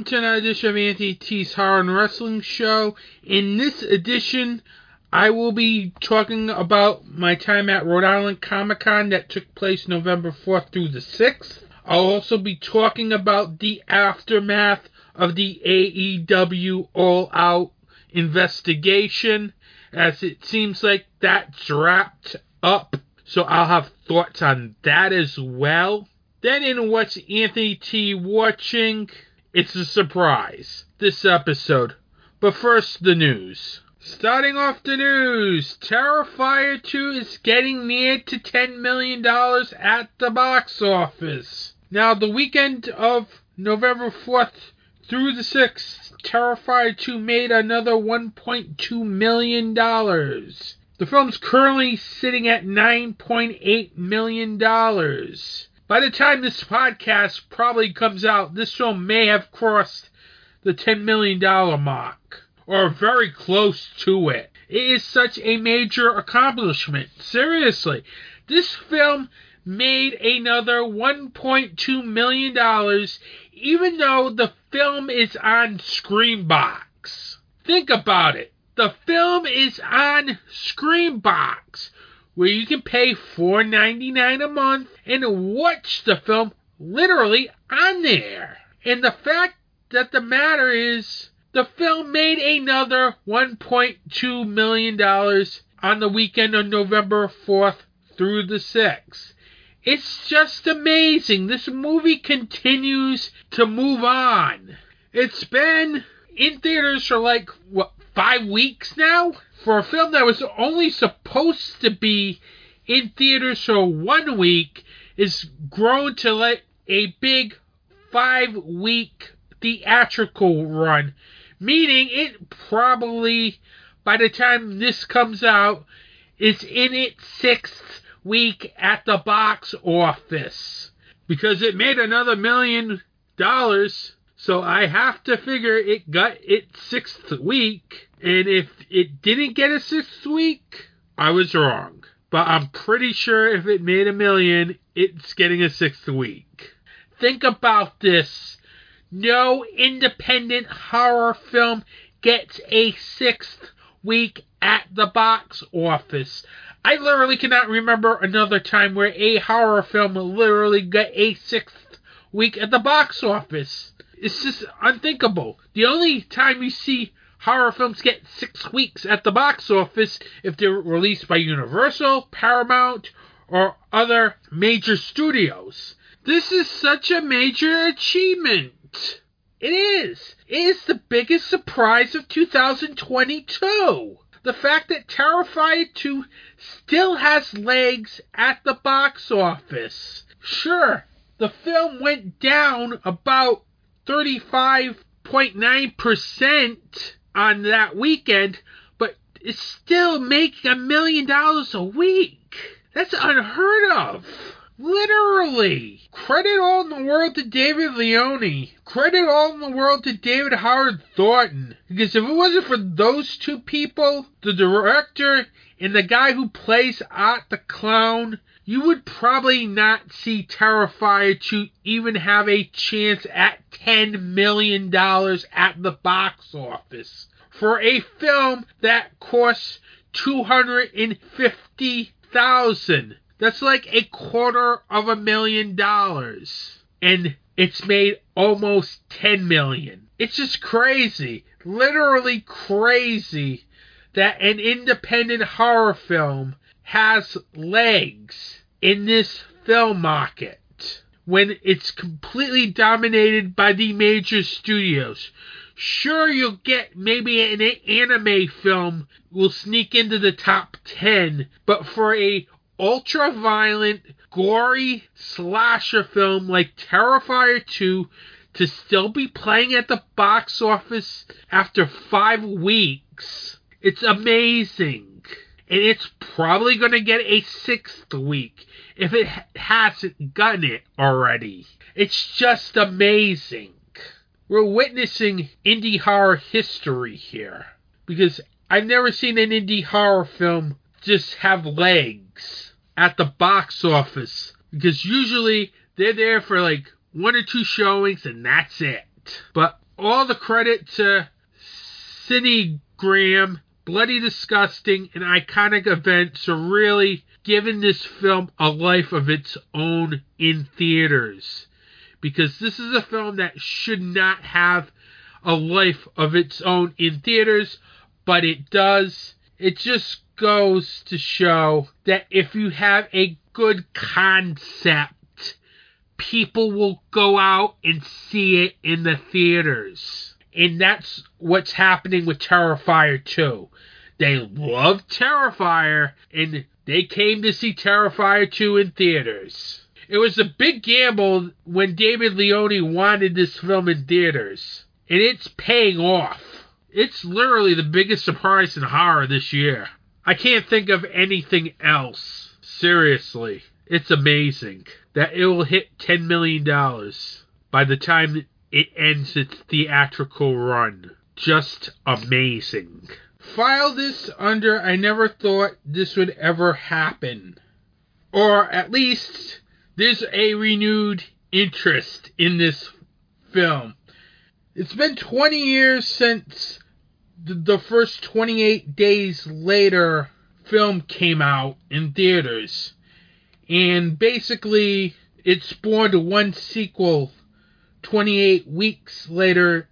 Welcome to another edition of Anthony T's Horror and Wrestling Show. In this edition, I will be talking about my time at Rhode Island Comic Con that took place November 4th through the 6th. I'll also be talking about the aftermath of the AEW All Out investigation, as it seems like that's wrapped up. So I'll have thoughts on that as well. Then in What's Anthony T watching, it's a surprise, this episode. But first, the news. Starting off the news, Terrifier 2 is getting near to $10 million at the box office. Now, the weekend of November 4th through the 6th, Terrifier 2 made another $1.2 million. The film's currently sitting at $9.8 million. By the time this podcast probably comes out, this film may have crossed the $10 million mark, or very close to it. It is such a major accomplishment. Seriously, this film made another $1.2 million, even though the film is on Screambox. Think about it. The film is on Screambox where you can pay $4.99 a month and watch the film literally on there. And the fact that the matter is, the film made another $1.2 million on the weekend of November 4th through the 6th. It's just amazing. This movie continues to move on. It's been in theaters for like, what, five weeks now? For a film that was only supposed to be in theaters for one week is grown to like a big five week theatrical run, meaning it probably by the time this comes out is in its sixth week at the box office because it made another million dollars. So I have to figure it got its sixth week and if it didn't get a sixth week, I was wrong. But I'm pretty sure if it made a million, it's getting a sixth week. Think about this. No independent horror film gets a sixth week at the box office. I literally cannot remember another time where a horror film literally got a sixth week at the box office. It's just unthinkable. The only time you see horror films get six weeks at the box office if they're released by Universal, Paramount, or other major studios. This is such a major achievement. It is. It is the biggest surprise of 2022. The fact that Terrifier 2 still has legs at the box office. Sure, the film went down about 35.9% on that weekend, but it's still making a million dollars a week. That's unheard of. Literally. Credit all in the world to Damien Leone. Credit all in the world to David Howard Thornton. Because if it wasn't for those two people, the director and the guy who plays Art the Clown, you would probably not see Terrifier 2 even have a chance at $10 million at the box office for a film that costs 250,000. That's like a quarter of a million dollars. And it's made almost 10 million. It's just crazy. Literally crazy that an independent horror film has legs in this film market when it's completely dominated by the major studios. Sure, you'll get maybe an anime film will sneak into the top 10, but for a ultra violent, gory slasher film like Terrifier 2 to still be playing at the box office after five weeks, it's amazing it's probably going to get a sixth week if it hasn't gotten it already. It's just amazing. We're witnessing indie horror history here because I've never seen an indie horror film just have legs at the box office because usually they're there for like one or two showings and that's it. But all the credit to Sidney Graham, Bloody Disgusting, and iconic events are really giving this film a life of its own in theaters. Because this is a film that should not have a life of its own in theaters, but it does. It just goes to show that if you have a good concept, people will go out and see it in the theaters. And that's what's happening with Terrifier 2. They love Terrifier, and they came to see Terrifier 2 in theaters. It was a big gamble when Damien Leone wanted this film in theaters, and it's paying off. It's literally the biggest surprise in horror this year. I can't think of anything else. Seriously, it's amazing that it will hit $10 million by the time it ends its theatrical run. Just amazing. File this under I never thought this would ever happen. Or at least there's a renewed interest in this film. It's been 20 years since the first 28 days later film came out in theaters. And basically, it spawned one sequel 28 weeks later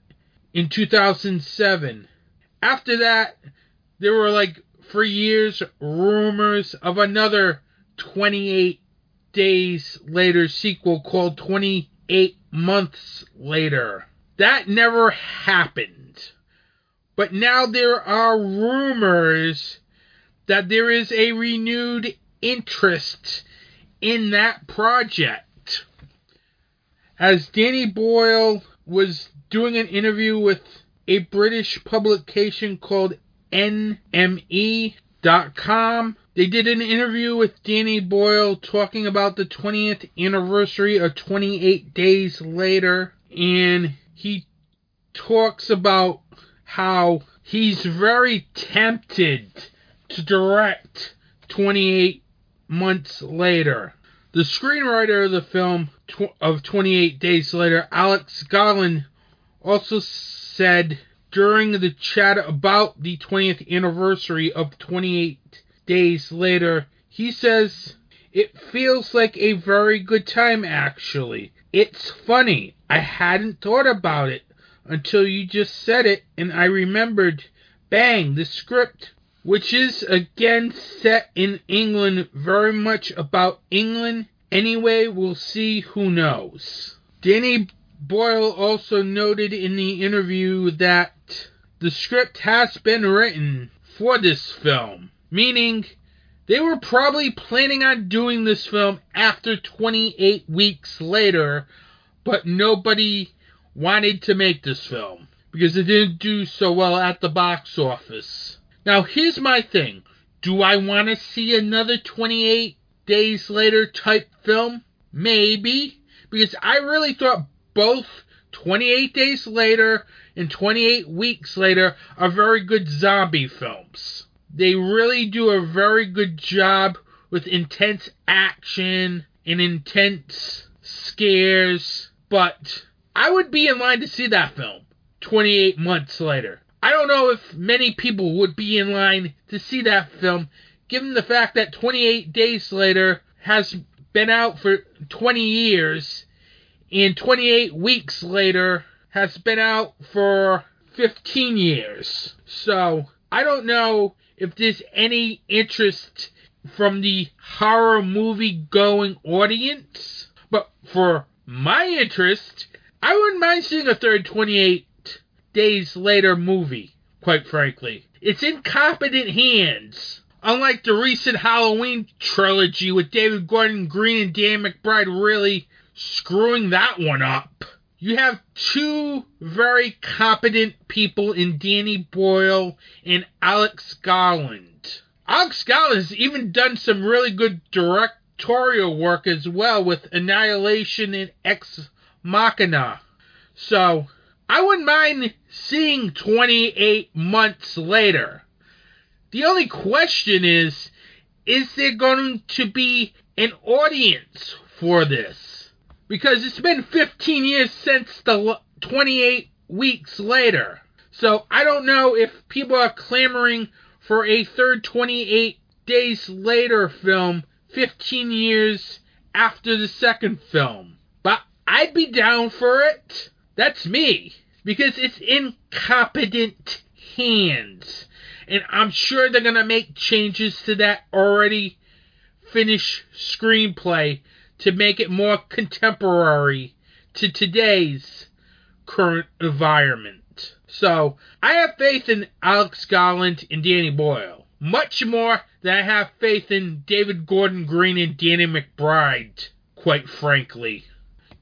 in 2007. After that, there were like, for years, rumors of another 28 days later sequel called 28 Months Later. That never happened. But now there are rumors that there is a renewed interest in that project. As Danny Boyle was doing an interview with a British publication called NME.com, they did an interview with Danny Boyle talking about the 20th anniversary of 28 Days Later, and he talks about how he's very tempted to direct 28 months later. The screenwriter of the film of 28 Days Later, Alex Garland, also said during the chat about the 20th anniversary of 28 Days Later, he says, It feels like a very good time, actually. It's funny. I hadn't thought about it until you just said it, and I remembered, bang, the script, which is again set in England, very much about England. Anyway, we'll see who knows. Danny Boyle also noted in the interview that the script has been written for this film, meaning they were probably planning on doing this film after 28 weeks later, but nobody wanted to make this film because it didn't do so well at the box office. Now, here's my thing do I want to see another 28 days later type film? Maybe, because I really thought both 28 days later and 28 weeks later are very good zombie films. They really do a very good job with intense action and intense scares, but I would be in line to see that film 28 months later. I don't know if many people would be in line to see that film, given the fact that 28 Days Later has been out for 20 years, and 28 Weeks Later has been out for 15 years. So, I don't know if there's any interest from the horror movie going audience, but for my interest, I wouldn't mind seeing a third 28 days later movie, quite frankly. It's in competent hands. Unlike the recent Halloween trilogy with David Gordon Green and Dan McBride really screwing that one up. You have two very competent people in Danny Boyle and Alex Garland. Alex Garland has even done some really good directorial work as well with Annihilation and Ex Machina. So, I wouldn't mind seeing 28 months later. The only question is is there going to be an audience for this? Because it's been 15 years since the 28 weeks later. So I don't know if people are clamoring for a third 28 days later film 15 years after the second film. But I'd be down for it. That's me. Because it's incompetent hands. And I'm sure they're going to make changes to that already finished screenplay to make it more contemporary to today's current environment. So, I have faith in Alex Garland and Danny Boyle. Much more than I have faith in David Gordon Green and Danny McBride, quite frankly,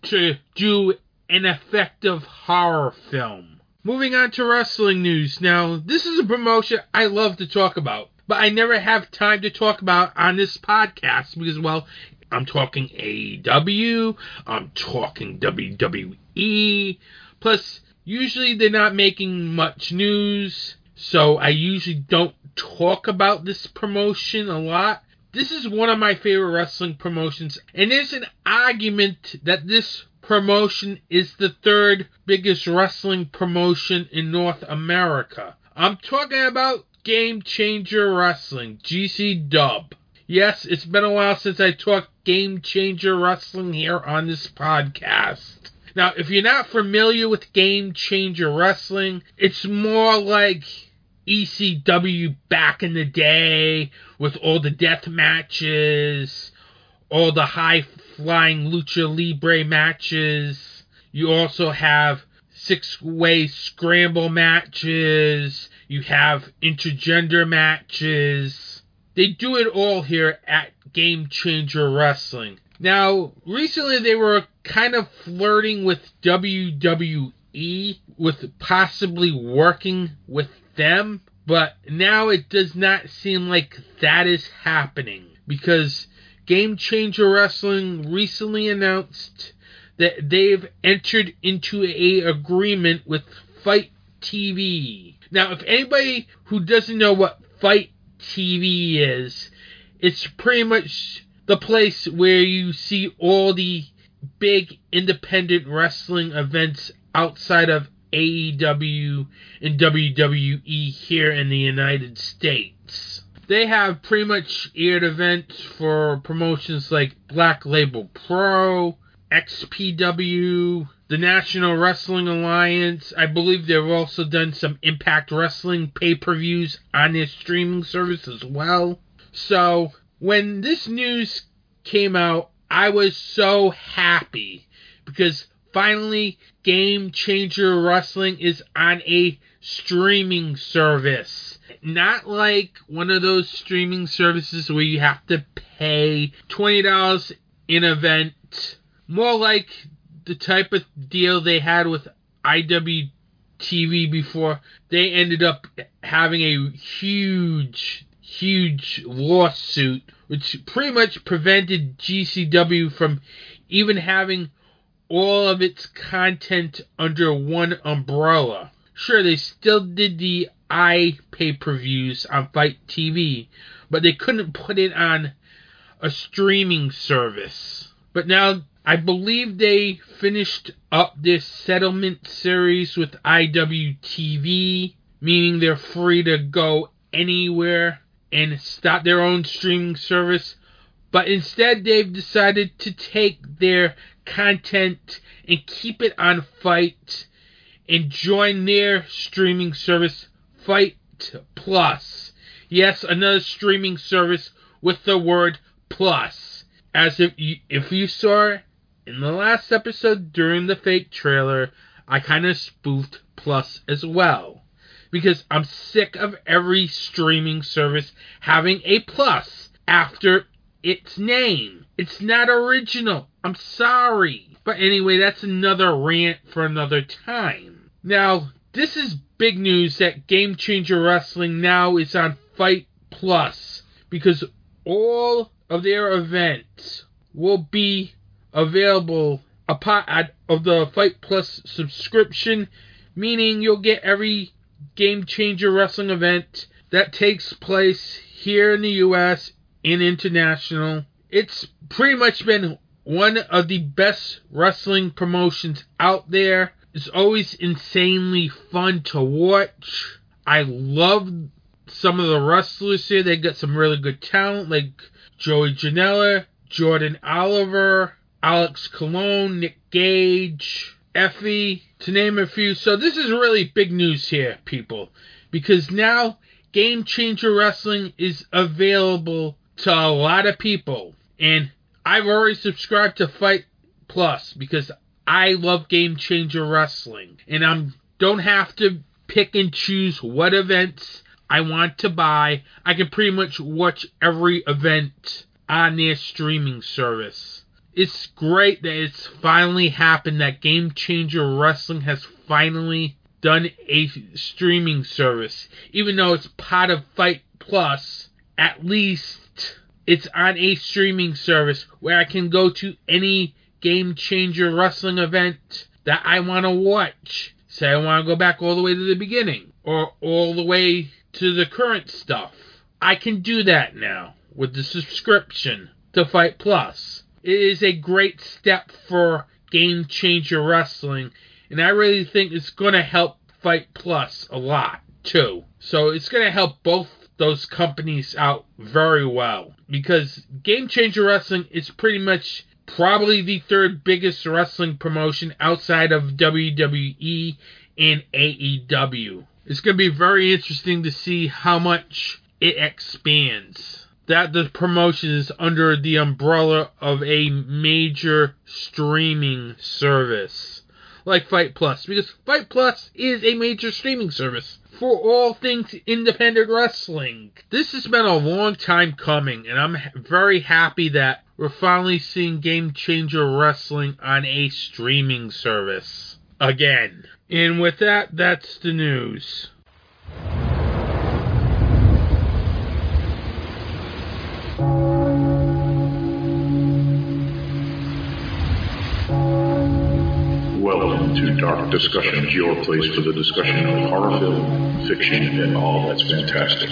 to do an effective horror film. Moving on to wrestling news. Now, this is a promotion I love to talk about, but I never have time to talk about on this podcast because, well, I'm talking AEW, I'm talking WWE. Plus, usually they're not making much news, so I usually don't talk about this promotion a lot. This is one of my favorite wrestling promotions, and there's an argument that this promotion is the third biggest wrestling promotion in North America. I'm talking about Game Changer Wrestling, GC Dub. Yes, it's been a while since I talked Game Changer Wrestling here on this podcast. Now, if you're not familiar with Game Changer Wrestling, it's more like ECW back in the day with all the death matches, all the high flying lucha libre matches. You also have six way scramble matches. You have intergender matches they do it all here at Game Changer Wrestling. Now, recently they were kind of flirting with WWE, with possibly working with them, but now it does not seem like that is happening because Game Changer Wrestling recently announced that they've entered into a agreement with FITE TV. Now, if anybody who doesn't know what FITE TV is. It's pretty much the place where you see all the big independent wrestling events outside of AEW and WWE here in the United States. They have pretty much aired events for promotions like Black Label Pro, XPW, the National Wrestling Alliance. I believe they've also done some Impact Wrestling pay per views on their streaming service as well. So, when this news came out, I was so happy because finally Game Changer Wrestling is on a streaming service. Not like one of those streaming services where you have to pay $20 in event. More like the type of deal they had with IWTV before they ended up having a huge, huge lawsuit, which pretty much prevented GCW from even having all of its content under one umbrella. Sure, they still did the i pay per views on FITE TV, but they couldn't put it on a streaming service. But now I believe they finished up this settlement series with IWTV, meaning they're free to go anywhere and start their own streaming service. But instead, they've decided to take their content and keep it on FITE and join their streaming service, FITE Plus. Yes, another streaming service with the word plus. As if you, if you saw in the last episode during the fake trailer, I kind of spoofed Plus as well. Because I'm sick of every streaming service having a plus after its name. It's not original. I'm sorry. But anyway, that's another rant for another time. Now, this is big news that Game Changer Wrestling now is on FITE Plus because all of their events will be available a part of the FITE Plus subscription, meaning you'll get every Game Changer Wrestling event that takes place here in the US and international. It's pretty much been one of the best wrestling promotions out there. Is always insanely fun to watch. I love some of the wrestlers here. They got some really good talent, like Joey Janela, Jordan Oliver, Alex Colon, Nick Gage, Effy, to name a few. So this is really big news here, people, because now Game Changer Wrestling is available to a lot of people. And I've already subscribed to FITE Plus because I love Game Changer Wrestling. And I don't have to pick and choose what events I want to buy. I can pretty much watch every event on their streaming service. It's great that it's finally happened that Game Changer Wrestling has finally done a streaming service. Even though it's part of FITE Plus, at least it's on a streaming service where I can go to any Game Changer Wrestling event that I want to watch. Say I want to go back all the way to the beginning or all the way to the current stuff. I can do that now with the subscription to FITE Plus. It is a great step for Game Changer Wrestling, and I really think it's going to help FITE Plus a lot too. So it's going to help both those companies out very well because Game Changer Wrestling is pretty much probably the third biggest wrestling promotion outside of WWE and AEW. It's going to be very interesting to see how much it expands. That the promotion is under the umbrella of a major streaming service like FITE Plus because FITE Plus is a major streaming service for all things independent wrestling. This has been a long time coming, and I'm very happy that we're finally seeing Game Changer Wrestling on a streaming service again. And with that, that's the news. Welcome to Dark Discussions, your place for the discussion of horror film, fiction, and all that's fantastic.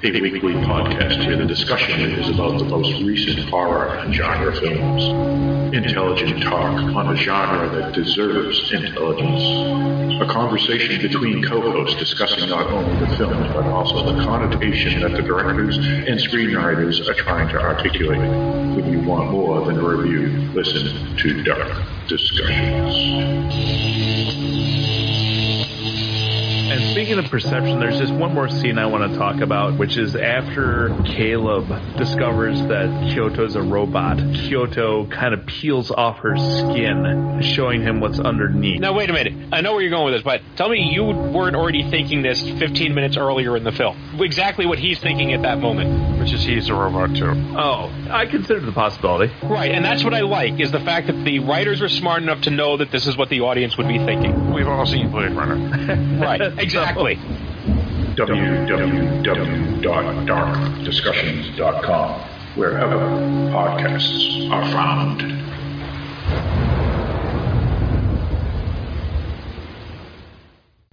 A weekly podcast where the discussion is about the most recent horror and genre films. Intelligent talk on a genre that deserves intelligence. A conversation between co-hosts discussing not only the film, but also the connotation that the directors and screenwriters are trying to articulate. If you want more than a review, listen to Dark Discussions. And speaking of perception, there's just one more scene I want to talk about, which is after Caleb discovers that Kyoko's a robot. Kyoko kind of peels off her skin, showing him what's underneath. Now, wait a minute. I know where you're going with this, but tell me you weren't already thinking this 15 minutes earlier in the film. Exactly what he's thinking at that moment. Which is he's a robot too. Oh, I considered the possibility. Right, and that's what I like, is the fact that the writers were smart enough to know that this is what the audience would be thinking. We've all seen Blade Runner. right, exactly. www.darkdiscussions.com, wherever podcasts are found.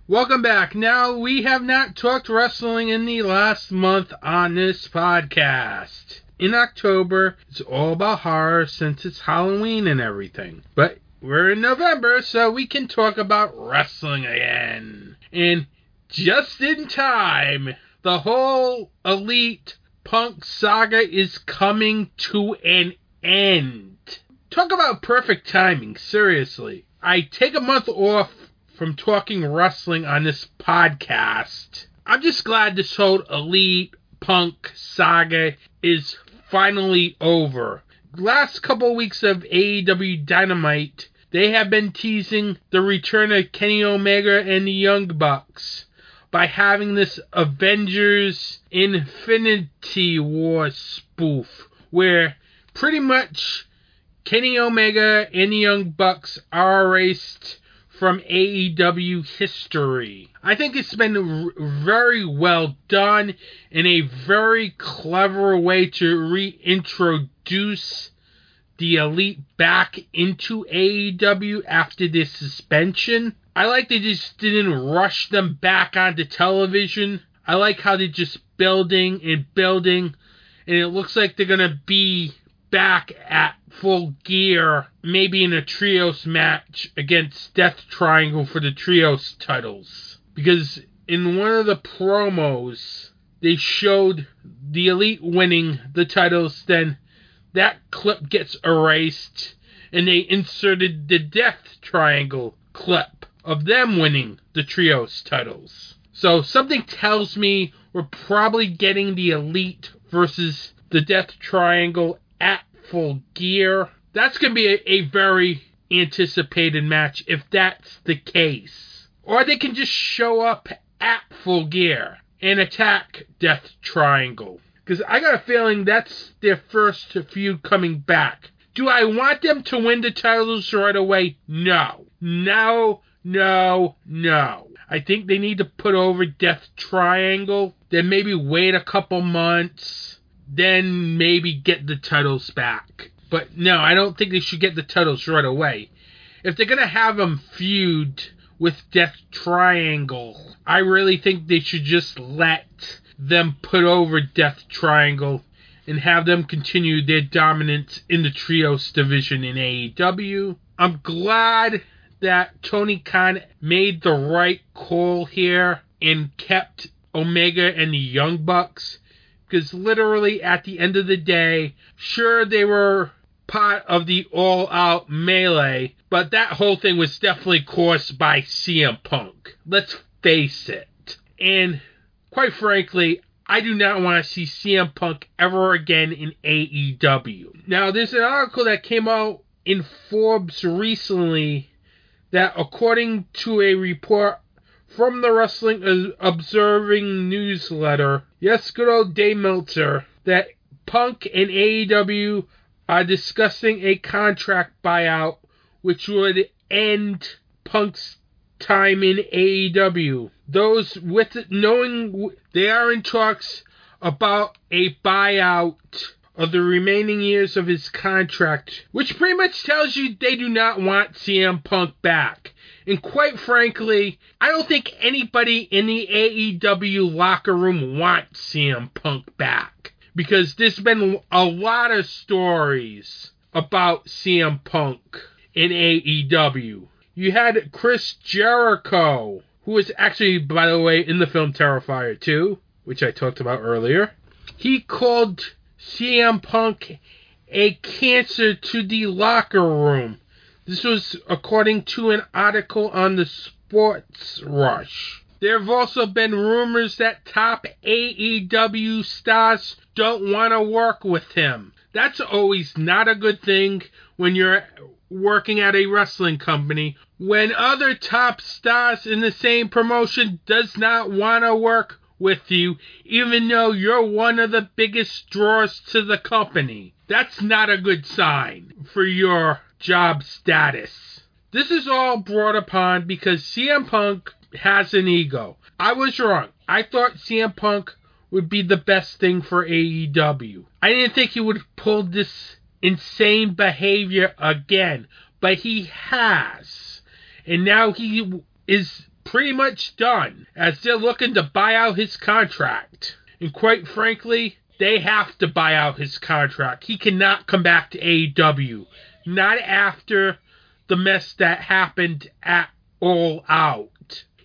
Welcome back. Now, we have not talked wrestling in the last month on this podcast. In October, it's all about horror since it's Halloween and everything. But we're in November, so we can talk about wrestling again. And just in time, the whole Elite Punk saga is coming to an end. Talk about perfect timing, seriously. I take a month off from talking wrestling on this podcast. I'm just glad this whole Elite Punk saga is finally over. Last couple weeks of AEW Dynamite, they have been teasing the return of Kenny Omega and the Young Bucks by having this Avengers Infinity War spoof where pretty much Kenny Omega and the Young Bucks are erased from AEW history. I think it's been r- very well done in a very clever way to reintroduce the Elite back into AEW after this suspension. I like they just didn't rush them back onto television. I like how they're just building and building, and it looks like they're gonna be back at full gear, maybe in a trios match against Death Triangle for the trios titles. Because in one of the promos, they showed the Elite winning the titles, then that clip gets erased, and they inserted the Death Triangle clip of them winning the trios titles. So something tells me we're probably getting the Elite versus the Death Triangle at full gear. That's going to be a, a very anticipated match if that's the case. Or they can just show up at full gear and attack Death Triangle. Because I got a feeling that's their first feud coming back. Do I want them to win the titles right away? No. No, no, no. I think they need to put over Death Triangle, then maybe wait a couple months, then maybe get the titles back. But no, I don't think they should get the titles right away. If they're to have them feud with Death Triangle, I really think they should just let them put over Death Triangle and have them continue their dominance in the trios division in AEW. I'm glad that Tony Khan made the right call here and kept Omega and the Young Bucks because literally at the end of the day, sure they were part of the all out melee, but that whole thing was definitely caused by CM Punk. Let's face it. And quite frankly, I do not want to see CM Punk ever again in AEW. Now, there's an article that came out in Forbes recently that, according to a report from the Wrestling Observing newsletter, yes, good old Dave Meltzer, that Punk and AEW are discussing a contract buyout which would end Punk's time in AEW. Those with it knowing they are in talks about a buyout of the remaining years of his contract, which pretty much tells you they do not want CM Punk back. And quite frankly, I don't think anybody in the AEW locker room wants CM Punk back. Because there's been a lot of stories about CM Punk in AEW. You had Chris Jericho, who was actually, by the way, in the film Terrifier 2, which I talked about earlier. He called CM Punk a cancer to the locker room. This was according to an article on the Sports Rush. There have also been rumors that top AEW stars don't want to work with him. That's always not a good thing when you're working at a wrestling company. When other top stars in the same promotion does not want to work with you, even though you're one of the biggest draws to the company. That's not a good sign for your job status. This is all brought upon because CM Punk has an ego. I was wrong. I thought CM Punk would be the best thing for AEW. I didn't think he would pull this insane behavior again, but he has. And now he is pretty much done as they're looking to buy out his contract. And quite frankly, they have to buy out his contract. He cannot come back to AEW. Not after the mess that happened at All Out.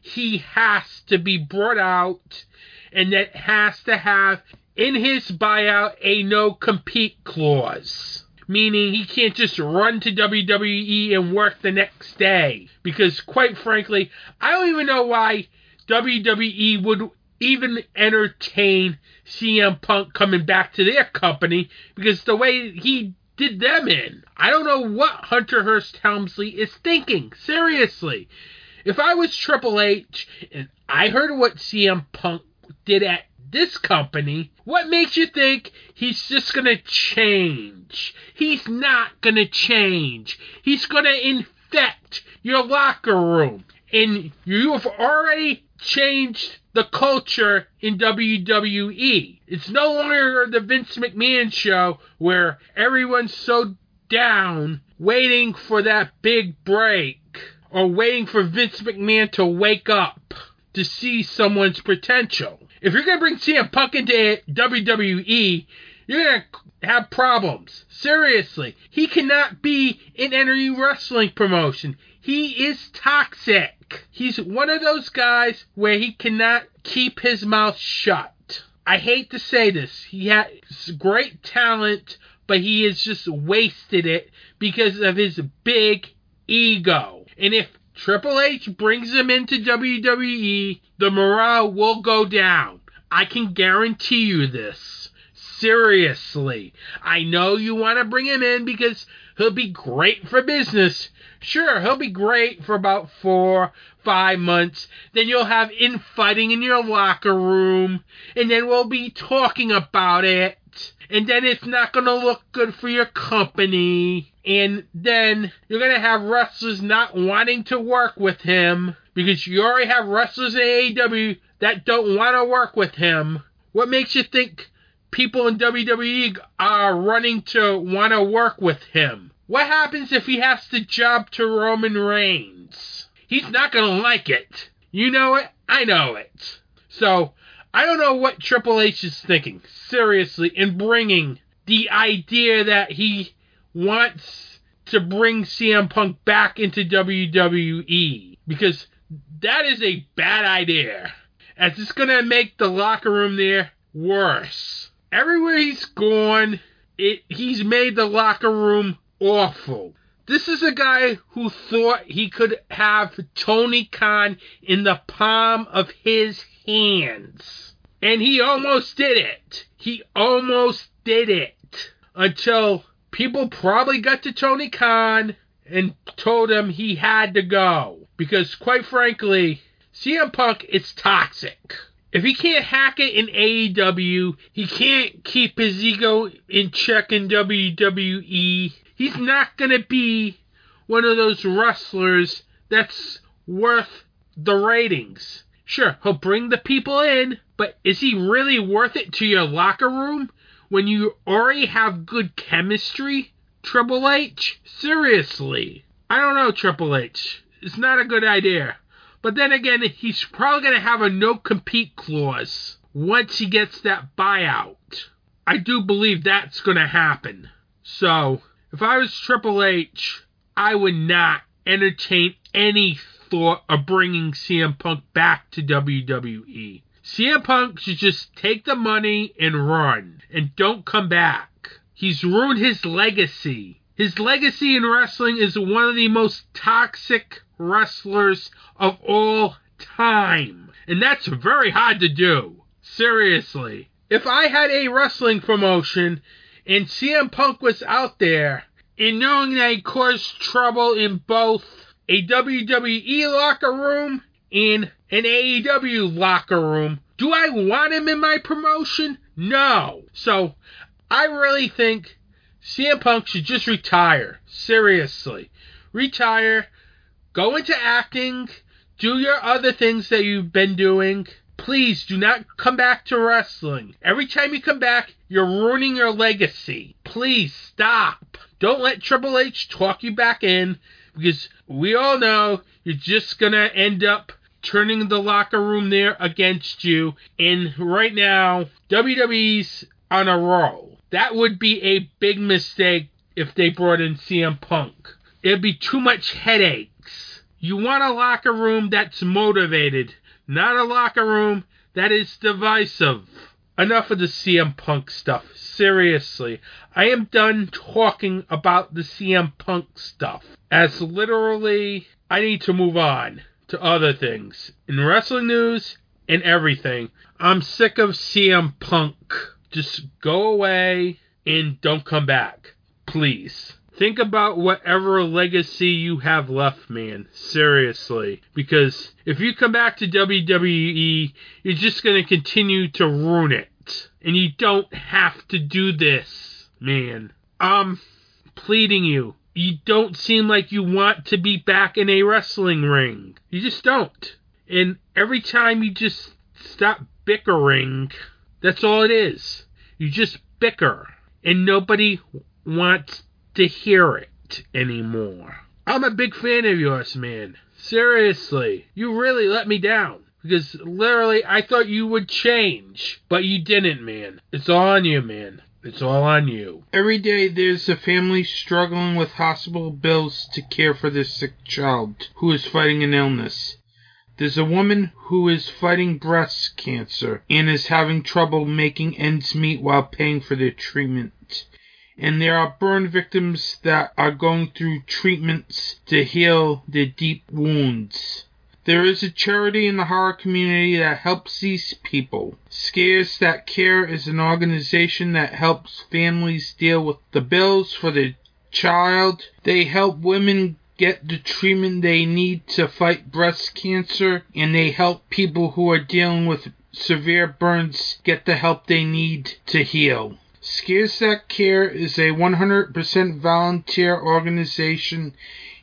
He has to be brought out, and that has to have in his buyout a no compete clause. Meaning he can't just run to WWE and work the next day. Because, quite frankly, I don't even know why WWE would even entertain CM Punk coming back to their company because the way he did them in. I don't know what Hunter Hearst Helmsley is thinking. Seriously. If I was Triple H and I heard what CM Punk did at this company, what makes you think he's just gonna change? He's not gonna change. He's gonna infect your locker room. And you've already changed the culture in WWE. It's no longer the Vince McMahon show where everyone's so down waiting for that big break or waiting for Vince McMahon to wake up to see someone's potential. If you're going to bring CM Punk into WWE, you're going to have problems. Seriously. He cannot be in any wrestling promotion. He is toxic. He's one of those guys where he cannot keep his mouth shut. I hate to say this. He has great talent, but he has just wasted it because of his big ego. And if Triple H brings him into WWE, the morale will go down. I can guarantee you this. Seriously. I know you want to bring him in because he'll be great for business. Sure, he'll be great for about four, five months. Then you'll have infighting in your locker room. And then we'll be talking about it. And then it's not going to look good for your company. And then you're going to have wrestlers not wanting to work with him because you already have wrestlers in AEW that don't want to work with him. What makes you think people in WWE are running to want to work with him? What happens if he has to job to Roman Reigns? He's not going to like it. You know it, I know it. So, I don't know what Triple H is thinking, seriously, in bringing the idea that he wants to bring CM Punk back into WWE. Because that is a bad idea. As it's going to make the locker room there worse. Everywhere he's gone, it, he's made the locker room awful. This is a guy who thought he could have Tony Khan in the palm of his hands. And he almost did it. He almost did it. Until people probably got to Tony Khan and told him he had to go. Because, quite frankly, CM Punk is toxic. If he can't hack it in AEW, he can't keep his ego in check in WWE. He's not going to be one of those wrestlers that's worth the ratings. Sure, he'll bring the people in, but is he really worth it to your locker room when you already have good chemistry? Triple H? Seriously. I don't know, Triple H. It's not a good idea. But then again, he's probably going to have a no compete clause once he gets that buyout. I do believe that's going to happen. So, if I was Triple H, I would not entertain any thought of bringing CM Punk back to WWE. CM Punk should just take the money and run and don't come back. He's ruined his legacy. His legacy in wrestling is one of the most toxic wrestlers of all time. And that's very hard to do. Seriously. If I had a wrestling promotion and CM Punk was out there, and knowing that he caused trouble in both a WWE locker room and an AEW locker room, do I want him in my promotion? No. So, I really think CM Punk should just retire. Seriously. Retire. Go into acting. Do your other things that you've been doing. Please do not come back to wrestling. Every time you come back, you're ruining your legacy. Please stop. Don't let Triple H talk you back in because we all know you're just going to end up turning the locker room there against you. And right now, WWE's on a roll. That would be a big mistake if they brought in CM Punk. It'd be too much headaches. You want a locker room that's motivated, not a locker room that is divisive. Enough of the CM Punk stuff. Seriously, I am done talking about the CM Punk stuff. As literally, I need to move on to other things. In wrestling news and everything, I'm sick of CM Punk. Just go away and don't come back. Please. Think about whatever legacy you have left, man. Seriously. Because if you come back to WWE, you're just going to continue to ruin it. And you don't have to do this, man. I'm pleading you. You don't seem like you want to be back in a wrestling ring. You just don't. And every time you just stop bickering, that's all it is. You just bicker. And nobody wants to hear it anymore. I'm a big fan of yours, man. Seriously. You really let me down. Because literally, I thought you would change. But you didn't, man. It's on you, man. It's all on you. Every day there's a family struggling with hospital bills to care for their sick child who is fighting an illness. There's a woman who is fighting breast cancer and is having trouble making ends meet while paying for their treatment. And there are burn victims that are going through treatments to heal their deep wounds. There is a charity in the horror community that helps these people. Scares That Care is an organization that helps families deal with the bills for their child. They help women get the treatment they need to fight breast cancer, and they help people who are dealing with severe burns get the help they need to heal. Scares That Care is a 100% volunteer organization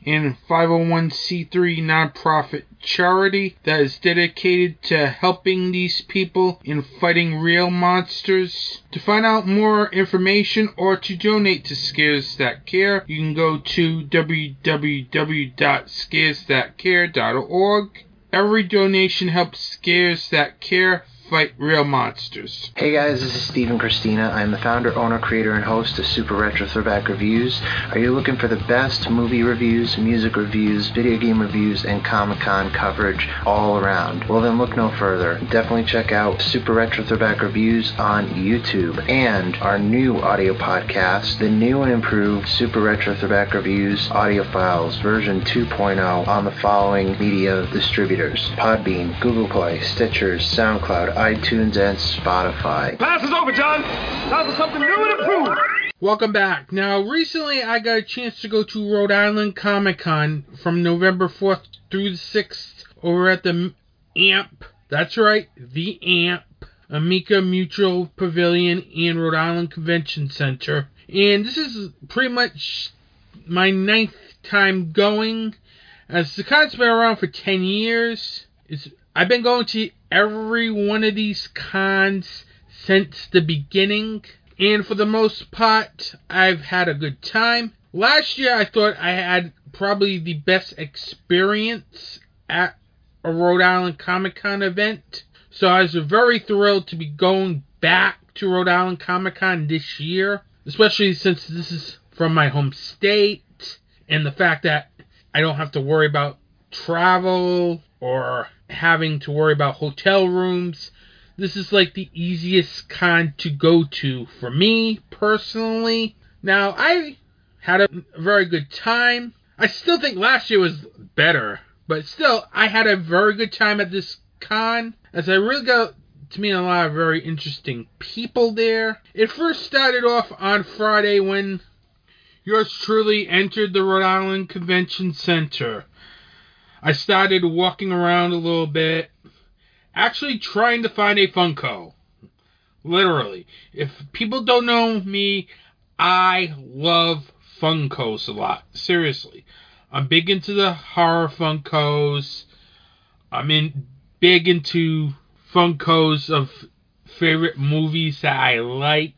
and 501c3 nonprofit charity that is dedicated to helping these people in fighting real monsters. To find out more information or to donate to Scares That Care, you can go to www.scaresthatcare.org. Every donation helps Scares That Care fight real monsters. Hey guys, this is Stephen Christina. I'm the founder, owner, creator, and host of Super Retro Throwback Reviews. Are you looking for the best movie reviews, music reviews, video game reviews, and Comic Con coverage all around? Well, then look no further. Definitely check out Super Retro Throwback Reviews on YouTube and our new audio podcast, the new and improved Super Retro Throwback Reviews audio files version 2.0 on the following media distributors Podbean, Google Play, Stitchers, SoundCloud, iTunes, and Spotify. Class is over, John. Time for something new and improved. Welcome back. Now, recently I got a chance to go to Rhode Island Comic Con from November 4th through the 6th over at the AMP. That's right, the AMP, Amica Mutual Pavilion and Rhode Island Convention Center. And this is pretty much my ninth time going, as the con's been around for 10 years. It's, I've been going to every one of these cons since the beginning, and for the most part, I've had a good time. Last year, I thought I had probably the best experience at a Rhode Island Comic Con event, so I was very thrilled to be going back to Rhode Island Comic Con this year, especially since this is from my home state, and the fact that I don't have to worry about travel or having to worry about hotel rooms. This is like the easiest con to go to for me personally. Now, I had a very good time. I still think last year was better, but still, I had a very good time at this con as I really got to meet a lot of very interesting people there. It first started off on Friday when yours truly entered the Rhode Island Convention Center. I started walking around a little bit, actually trying to find a Funko. Literally. If people don't know me, I love Funkos a lot. Seriously. I'm big into the horror Funkos. I'm in big into Funkos of favorite movies that I like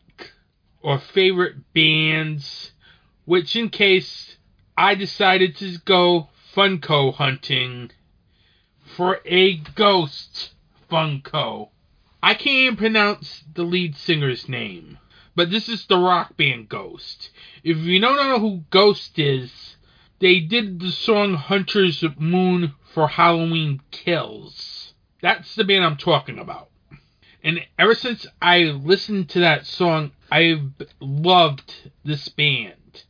or favorite bands, which in case I decided to go Funko hunting for a ghost Funko. I can't even pronounce the lead singer's name, but this is the rock band Ghost. If you don't know who Ghost is, they did the song Hunter's Moon for Halloween Kills. That's the band I'm talking about. And ever since I listened to that song, I've loved this band.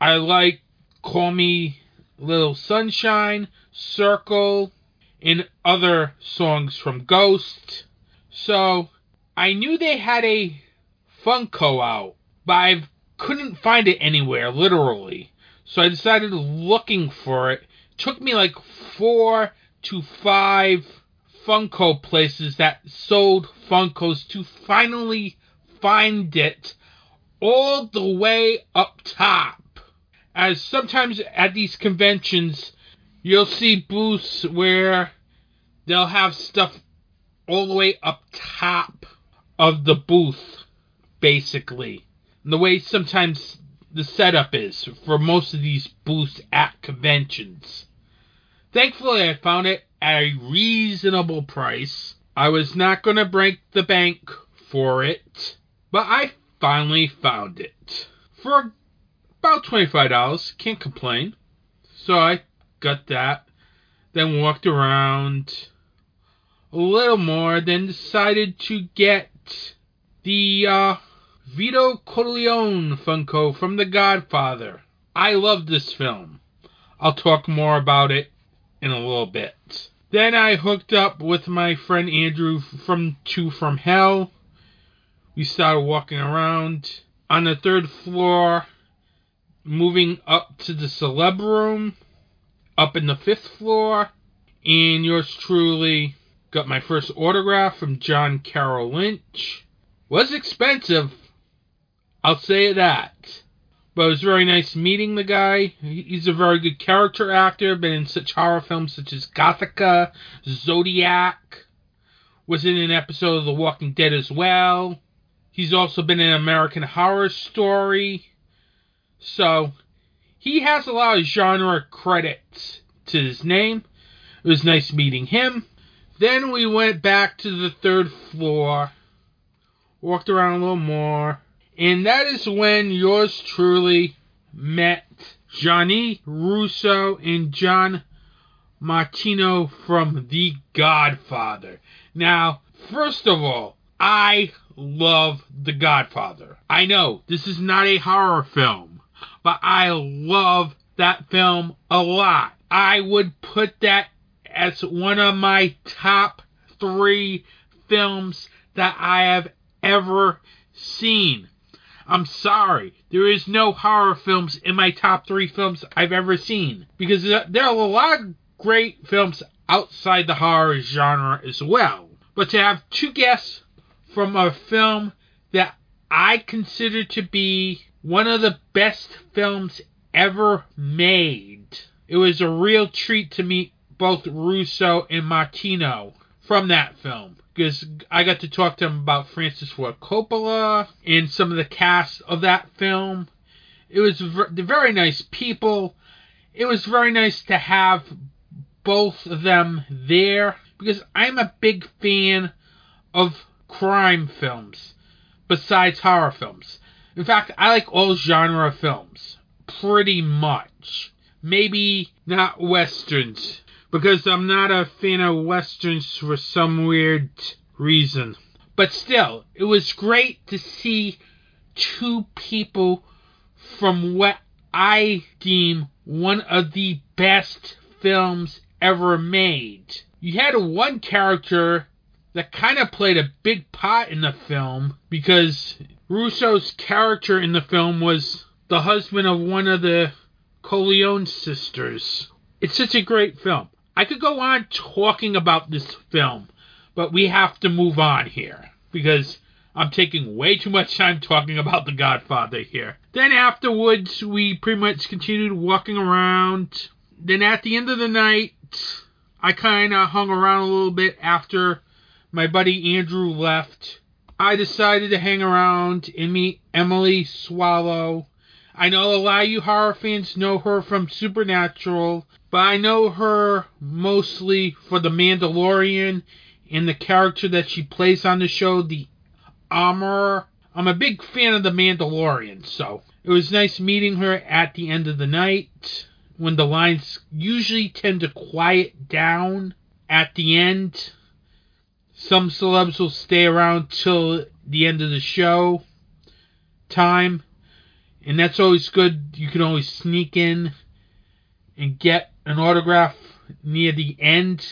I like Call Me Little Sunshine, Circle, and other songs from Ghost. So I knew they had a Funko out, but I couldn't find it anywhere, literally. So I decided looking for it. Took me like four to five Funko places that sold Funkos to finally find it all the way up top as sometimes at these conventions you'll see booths where they'll have stuff all the way up top of the booth, basically. And the way sometimes the setup is for most of these booths at conventions. Thankfully, I found it at a reasonable price. I was not going to break the bank for it, but I finally found it for about $25. Can't complain. So I got that, then walked around a little more, then decided to get the uh, Vito Corleone Funko from The Godfather. I love this film. I'll talk more about it in a little bit. Then I hooked up with my friend Andrew from Two from Hell. We started walking around on the third floor, moving up to the celeb room, up in the fifth floor, and yours truly got my first autograph from John Carroll Lynch. Was expensive, I'll say that. But it was very nice meeting the guy. He's a very good character actor, been in such horror films such as Gothika, Zodiac, was in an episode of The Walking Dead as well. He's also been in American Horror Story. So, he has a lot of genre credits to his name. It was nice meeting him. Then we went back to the third floor, walked around a little more, and that is when yours truly met Gianni Russo and John Martino from The Godfather. Now, first of all, I love The Godfather. I know this is not a horror film, but I love that film a lot. I would put that as one of my top three films that I have ever seen. I'm sorry, there is no horror films in my top three films I've ever seen because there are a lot of great films outside the horror genre as well. But to have two guests from a film that I consider to be one of the best films ever made, it was a real treat to meet both Russo and Martino from that film because I got to talk to them about Francis Ford Coppola and some of the cast of that film. It was very nice people. It was very nice to have both of them there because I'm a big fan of crime films besides horror films. In fact, I like all genre films pretty much. Maybe not westerns because I'm not a fan of westerns for some weird reason. But still, it was great to see two people from what I deem one of the best films ever made. You had one character that kind of played a big part in the film because Russo's character in the film was the husband of one of the Corleone sisters. It's such a great film. I could go on talking about this film, but we have to move on here because I'm taking way too much time talking about The Godfather here. Then afterwards, we pretty much continued walking around. Then at the end of the night, I kind of hung around a little bit after my buddy Andrew left. I decided to hang around and meet Emily Swallow. I know a lot of you horror fans know her from Supernatural, but I know her mostly for The Mandalorian and the character that she plays on the show, the Armorer. I'm a big fan of The Mandalorian, so it was nice meeting her at the end of the night when the lines usually tend to quiet down at the end. Some celebs will stay around till the end of the show time and that's always good. You can always sneak in and get an autograph near the end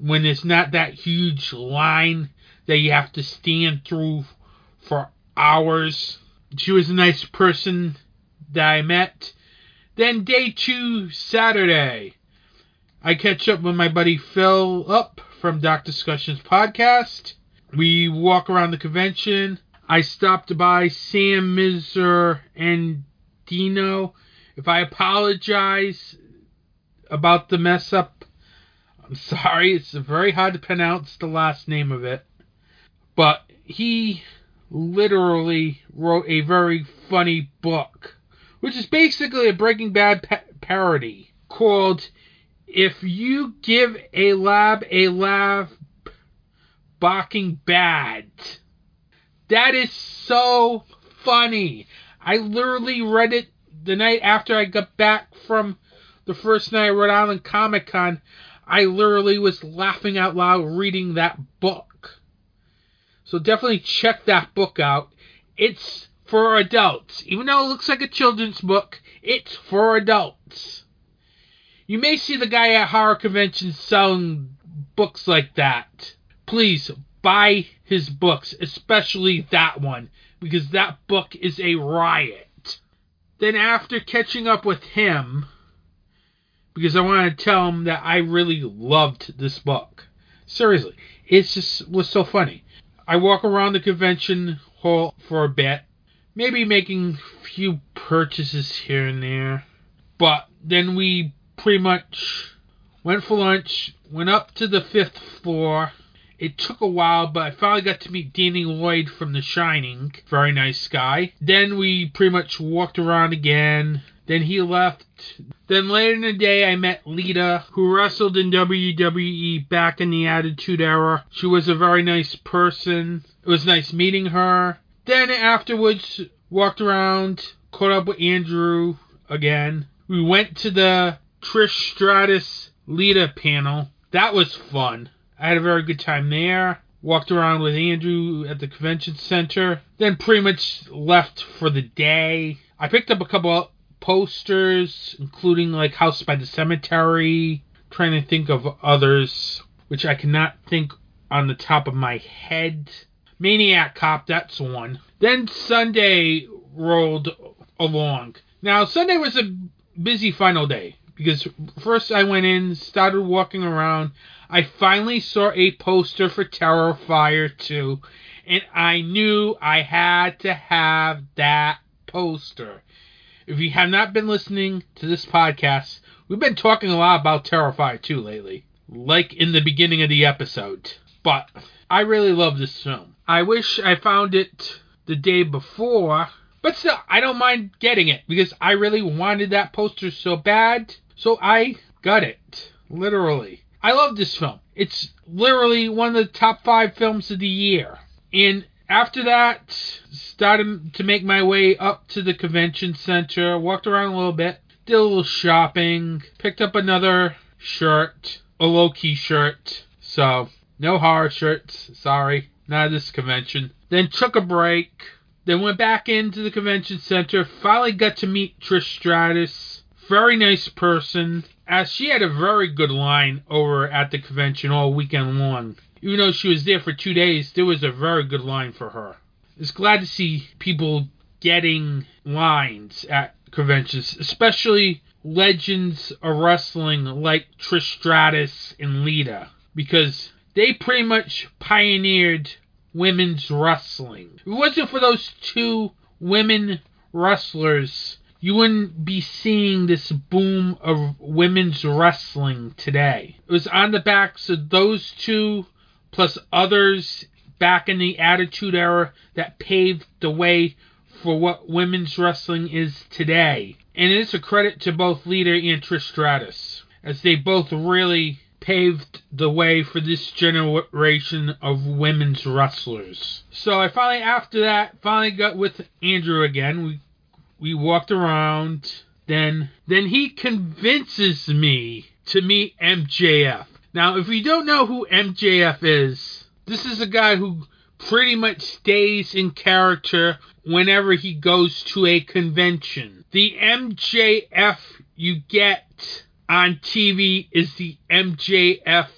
when it's not that huge line that you have to stand through for hours. She was a nice person that I met. Then day two, Saturday, I catch up with my buddy Phil up from Doc Discussions podcast. We walk around the convention. I stopped by Sam Miser and Dino. If I apologize about the mess up, I'm sorry. It's very hard to pronounce the last name of it. But he literally wrote a very funny book, which is basically a Breaking Bad pa- parody called If You Give a Lab a Lab Barking Bad. That is so funny. I literally read it the night after I got back from the first night at Rhode Island Comic Con. I literally was laughing out loud reading that book. So definitely check that book out. It's for adults. Even though it looks like a children's book, it's for adults. You may see the guy at horror conventions selling books like that. Please buy his books, especially that one, because that book is a riot. Then, after catching up with him, because I want to tell him that I really loved this book. Seriously, it just was so funny. I walk around the convention hall for a bit, maybe making a few purchases here and there, but then we pretty much went for lunch, went up to the fifth floor. It took a while, but I finally got to meet Danny Lloyd from The Shining. Very nice guy. Then we pretty much walked around again. Then he left. Then later in the day, I met Lita, who wrestled in WWE back in the Attitude Era. She was a very nice person. It was nice meeting her. Then afterwards, walked around, caught up with Andrew again. We went to the Trish Stratus Lita panel. That was fun. I had a very good time there. Walked around with Andrew at the convention center. Then pretty much left for the day. I picked up a couple posters, including like House by the Cemetery. Trying to think of others, which I cannot think on the top of my head. Maniac Cop, that's one. Then Sunday rolled along. Now, Sunday was a busy final day because first I went in, started walking around. I finally saw a poster for Terrifier 2, and I knew I had to have that poster. If you have not been listening to this podcast, we've been talking a lot about Terrifier 2 lately, like in the beginning of the episode. But I really love this film. I wish I found it the day before, but still, I don't mind getting it because I really wanted that poster so bad. So I got it. Literally. I love this film. It's literally one of the top five films of the year. And after that, started to make my way up to the convention center, walked around a little bit, did a little shopping, picked up another shirt, a low key shirt. So, no horror shirts, sorry, not at this convention. Then took a break, then went back into the convention center, finally got to meet Trish Stratus. Very nice person, as she had a very good line over at the convention all weekend long. Even though she was there for two days, there was a very good line for her. It's glad to see people getting lines at conventions, especially legends of wrestling like Trish Stratus and Lita, because they pretty much pioneered women's wrestling. If it wasn't for those two women wrestlers, you wouldn't be seeing this boom of women's wrestling today. It was on the backs of those two, plus others back in the Attitude Era, that paved the way for what women's wrestling is today. And it's a credit to both Lita and Trish Stratus, as they both really paved the way for this generation of women's wrestlers. So I finally, after that, finally got with Andrew again. We we walked around. Then then he convinces me to meet MJF. Now, if you don't know who MJF is, this is a guy who pretty much stays in character whenever he goes to a convention. The MJF you get on TV is the MJF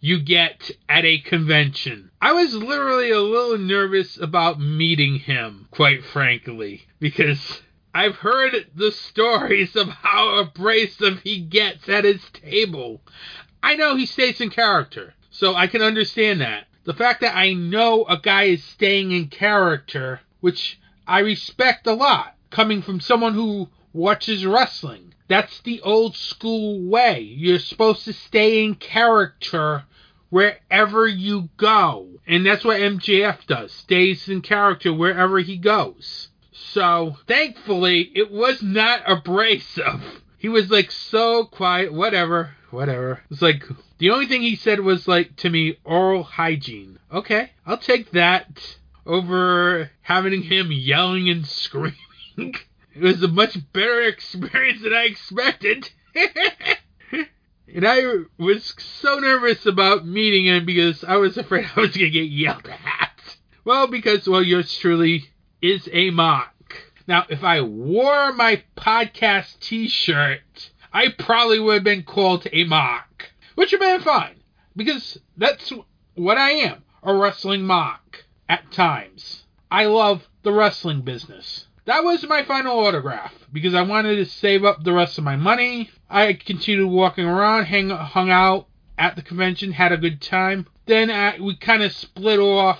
you get at a convention. I was literally a little nervous about meeting him, quite frankly, because I've heard the stories of how abrasive he gets at his table. I know he stays in character, so I can understand that. The fact that I know a guy is staying in character, which I respect a lot, coming from someone who watches wrestling. That's the old school way. You're supposed to stay in character wherever you go. And that's what MJF does. Stays in character wherever he goes. So, thankfully, it was not abrasive. He was like so quiet, whatever, whatever. It's like, the only thing he said was like to me, oral hygiene. Okay, I'll take that. over having him yelling and screaming. It was a much better experience than I expected. and I was so nervous about meeting him because I was afraid I was going to get yelled at. Well, because, well, yours truly is a mark. Now, if I wore my podcast t shirt, I probably would have been called a mark, which would have been fine because that's what I am a wrestling mark at times. I love the wrestling business. That was my final autograph because I wanted to save up the rest of my money. I continued walking around, hang, hung out at the convention, had a good time. Then I, we kind of split off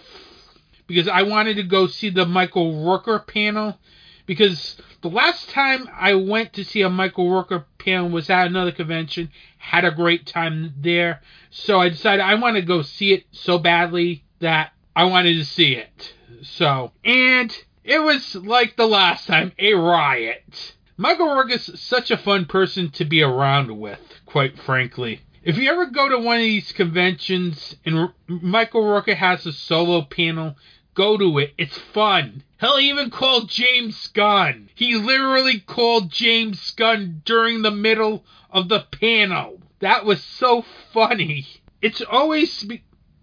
because I wanted to go see the Michael Rooker panel because the last time I went to see a Michael Rooker panel was at another convention, had a great time there. So I decided I want to go see it so badly that I wanted to see it. So, and it was like the last time, a riot. Michael Rooker is such a fun person to be around with, quite frankly. If you ever go to one of these conventions and Michael Rooker has a solo panel, go to it. It's fun. He'll even call James Gunn. He literally called James Gunn during the middle of the panel. That was so funny. It's always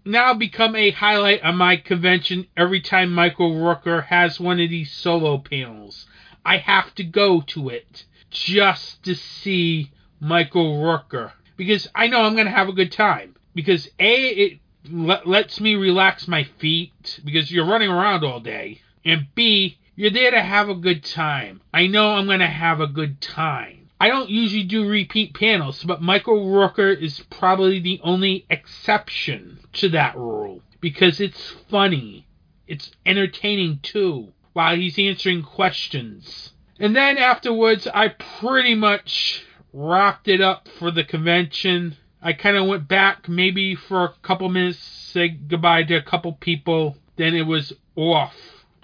now become a highlight on my convention every time Michael Rooker has one of these solo panels. I have to go to it just to see Michael Rooker because I know I'm going to have a good time. Because A, it lets me relax my feet because you're running around all day. And B, you're there to have a good time. I know I'm going to have a good time. I don't usually do repeat panels, but Michael Rooker is probably the only exception to that rule because it's funny. It's entertaining too while he's answering questions. And then afterwards, I pretty much wrapped it up for the convention. I kind of went back maybe for a couple minutes, say goodbye to a couple people, then it was off.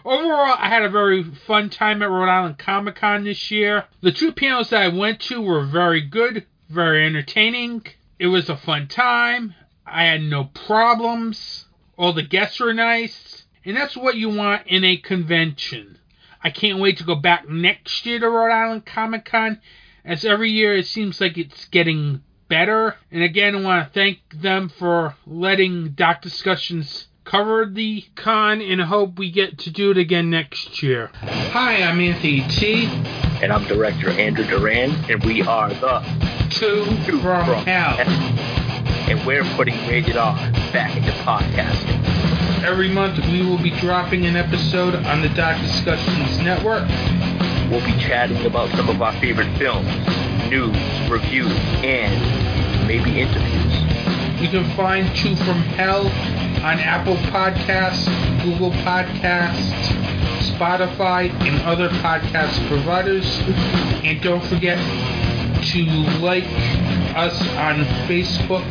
Overall, I had a very fun time at Rhode Island Comic Con this year. The two panels that I went to were very good, very entertaining. It was a fun time. I had no problems. All the guests were nice. And that's what you want in a convention. I can't wait to go back next year to Rhode Island Comic Con, as every year it seems like it's getting better. And again, I want to thank them for letting Doc Discussions cover the con and hope we get to do it again next year. Hi, I'm Anthony T. And I'm director Andrew Duran, and we are the Two, Two from, from Hell. and we're putting Rated R back into podcasting. Every month we will be dropping an episode on the Doc Discussions Network. We'll be chatting about some of our favorite films, news, reviews, and maybe interviews. You can find Two from Hell on Apple Podcasts, Google Podcasts, Spotify, and other podcast providers. And don't forget to like us on Facebook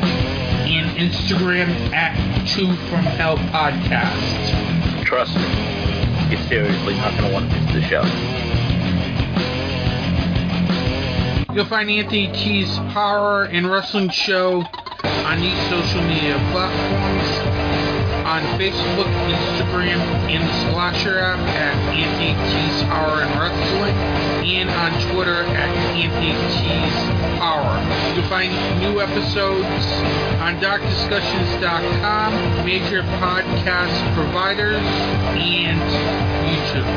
and Instagram at Two from Hell Podcast. Trust me, you're seriously not going to want to miss the show. You'll find Anthony T's horror and wrestling show on these social media platforms on Facebook, Instagram, and the Slasher app at T's Horror and Wrestling, and on Twitter at Horror. You'll find new episodes on DocDiscussions.com, major podcast providers, and YouTube.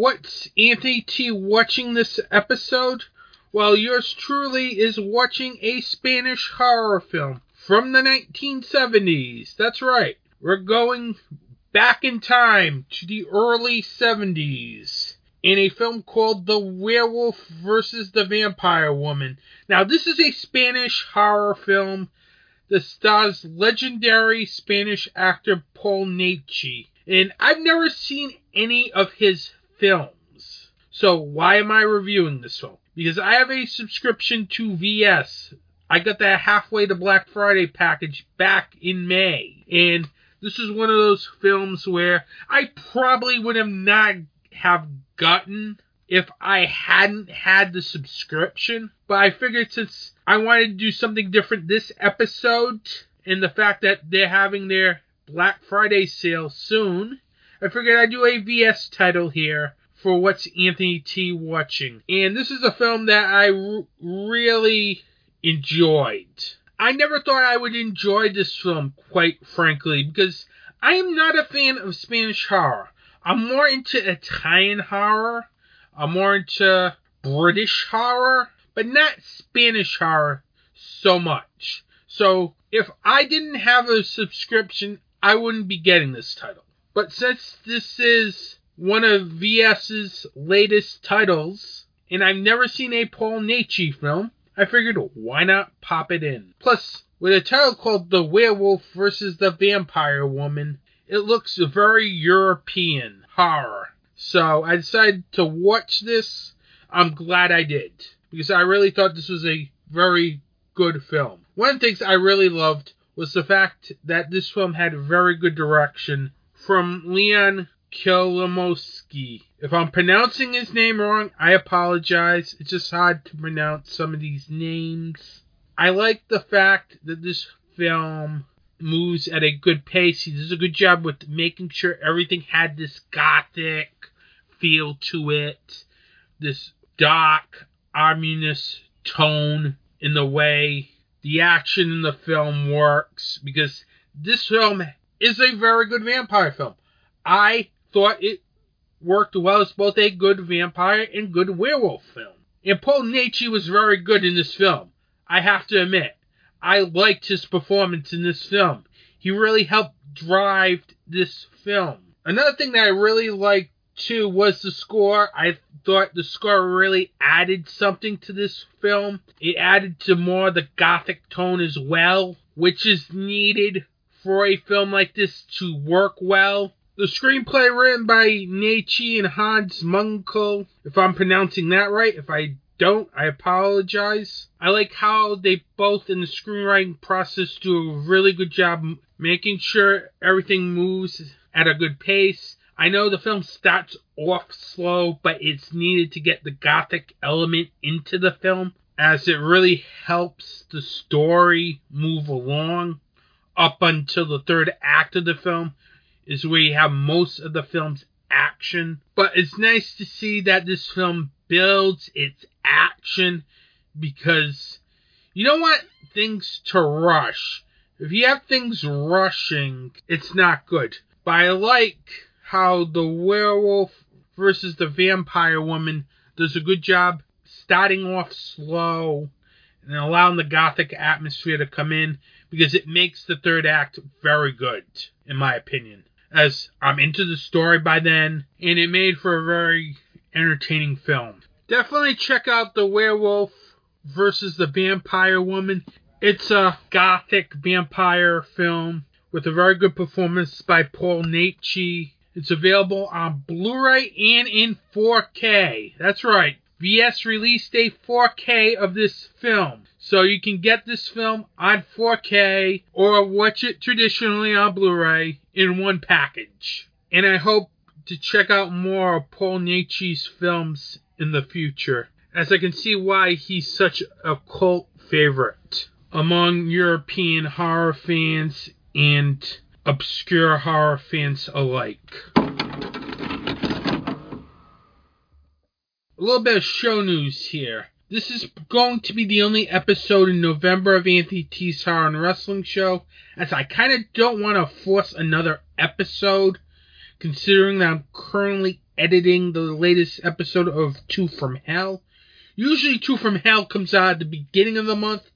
What's Anthony T watching this episode? Well, yours truly is watching a Spanish horror film from the 1970s. That's right. We're going back in time to the early 70s in a film called The Werewolf versus the Vampire Woman. Now, this is a Spanish horror film that stars legendary Spanish actor Paul Naschy. And I've never seen any of his films. So why am I reviewing this film? Because I have a subscription to VS. I got that halfway to Black Friday package back in May. And This is one of those films where I probably would have not have gotten if I hadn't had the subscription. But I figured since I wanted to do something different this episode, and the fact that they're having their Black Friday sale soon, I figured I'd do a VS title here for What's Anthony T watching. And this is a film that I r- really enjoyed. I never thought I would enjoy this film, quite frankly, because I am not a fan of Spanish horror. I'm more into Italian horror. I'm more into British horror, but not Spanish horror so much. So if I didn't have a subscription, I wouldn't be getting this title. But since this is one of VS's latest titles, and I've never seen a Paul Naschy film, I figured why not pop it in. Plus, with a title called The Werewolf versus the Vampire Woman, it looks very European horror. So I decided to watch this. I'm glad I did because I really thought this was a very good film. One of the things I really loved was the fact that this film had very good direction from Leon Klimovsky. If I'm pronouncing his name wrong, I apologize. It's just hard to pronounce some of these names. I like the fact that this film moves at a good pace. He does a good job with making sure everything had this gothic feel to it, this dark, ominous tone in the way the action in the film works, because this film is a very good vampire film. I thought it worked well as both a good vampire and good werewolf film. And Paul Naschy was very good in this film. I have to admit, I liked his performance in this film. He really helped drive this film. Another thing that I really liked too was the score. I thought the score really added something to this film. It added to more the gothic tone as well, which is needed for a film like this to work well. The screenplay written by Naschy and Hans Munkel, if I'm pronouncing that right. If I don't, I apologize. I like how they both in the screenwriting process do a really good job making sure everything moves at a good pace. I know the film starts off slow, but it's needed to get the gothic element into the film as it really helps the story move along up until the third act of the film is where you have most of the film's action. But it's nice to see that this film builds its action because you don't want things to rush. If you have things rushing, it's not good. But I like how the werewolf versus the vampire woman does a good job starting off slow and allowing the gothic atmosphere to come in because it makes the third act very good, in my opinion. As I'm into the story by then, and it made for a very entertaining film. Definitely check out The Werewolf versus the Vampire Woman. It's a gothic vampire film with a very good performance by Paul Naschy. It's available on Blu-ray and in 4K. That's right. VS released a 4K of this film. So you can get this film on 4K or watch it traditionally on Blu-ray in one package. And I hope to check out more of Paul Naschy's films in the future, as I can see why he's such a cult favorite among European horror fans and obscure horror fans alike. A little bit of show news here. This is going to be the only episode in November of Anthony T's Horror and Wrestling Show, as I kind of don't want to force another episode, considering that I'm currently editing the latest episode of Two from Hell. Usually, Two from Hell comes out at the beginning of the month,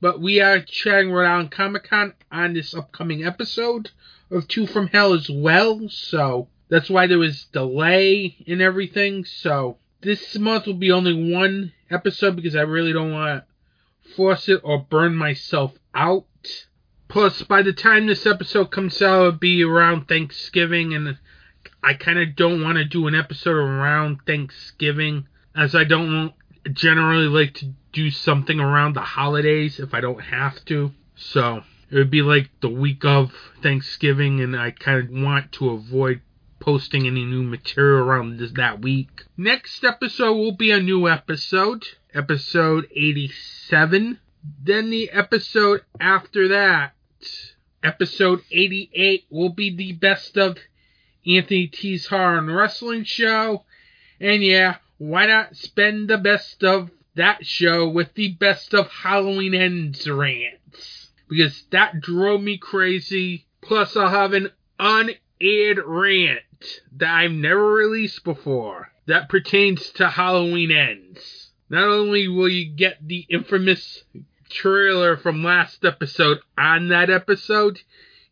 but we are chatting Rhode Island Comic Con on this upcoming episode of Two from Hell as well, so that's why there was delay in everything. So this month will be only one episode because I really don't want to force it or burn myself out. Plus, by the time this episode comes out, it'll be around Thanksgiving, and I kind of don't want to do an episode around Thanksgiving, as I don't generally like to do something around the holidays if I don't have to. So, it would be like the week of Thanksgiving, and I kind of want to avoid posting any new material around this, that week. Next episode will be a new episode, episode 87. Then the episode after that, episode 88, will be the best of Anthony T's Horror and Wrestling show. And yeah, why not spend the best of that show with the best of Halloween Ends rants? Because that drove me crazy. Plus, I'll have an unaired rant that I've never released before that pertains to Halloween Ends. Not only will you get the infamous trailer from last episode on that episode,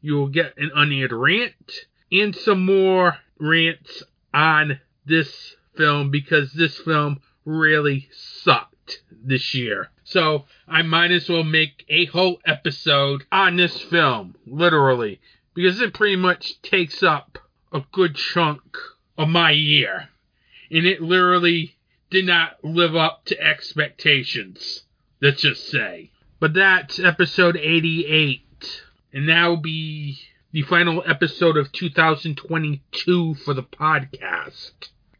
you will get an unaired rant and some more rants on this film because this film really sucked this year. So I might as well make a whole episode on this film, literally, because it pretty much takes up a good chunk of my year. And it literally did not live up to expectations, let's just say. But that's episode 88. And that will be the final episode of 2022 for the podcast.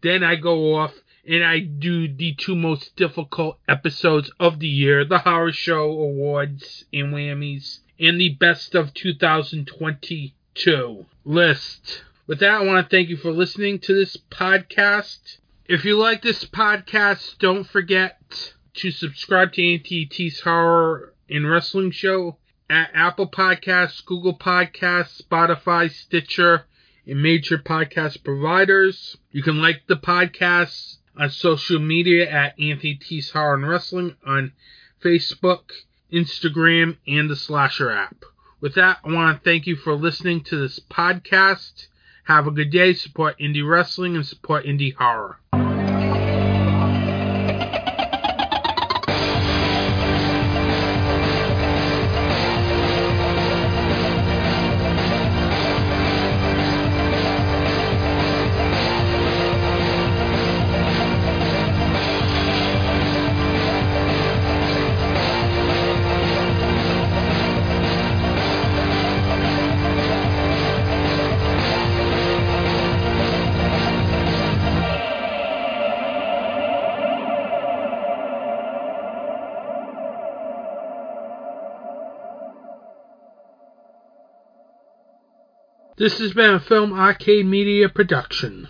Then I go off and I do the two most difficult episodes of the year the Horror Show Awards and Whammies, and the Best of 2022 list. With that, I want to thank you for listening to this podcast. If you like this podcast, don't forget to subscribe to NTT's Horror and Wrestling Show at Apple Podcasts, Google Podcasts, Spotify, Stitcher, and major podcast providers. You can like the podcast on social media at Anthony Horror and Wrestling on Facebook, Instagram, and the Slasher app. With that, I want to thank you for listening to this podcast. Have a good day. Support indie wrestling and support indie horror. This has been a Film Arcade Media production.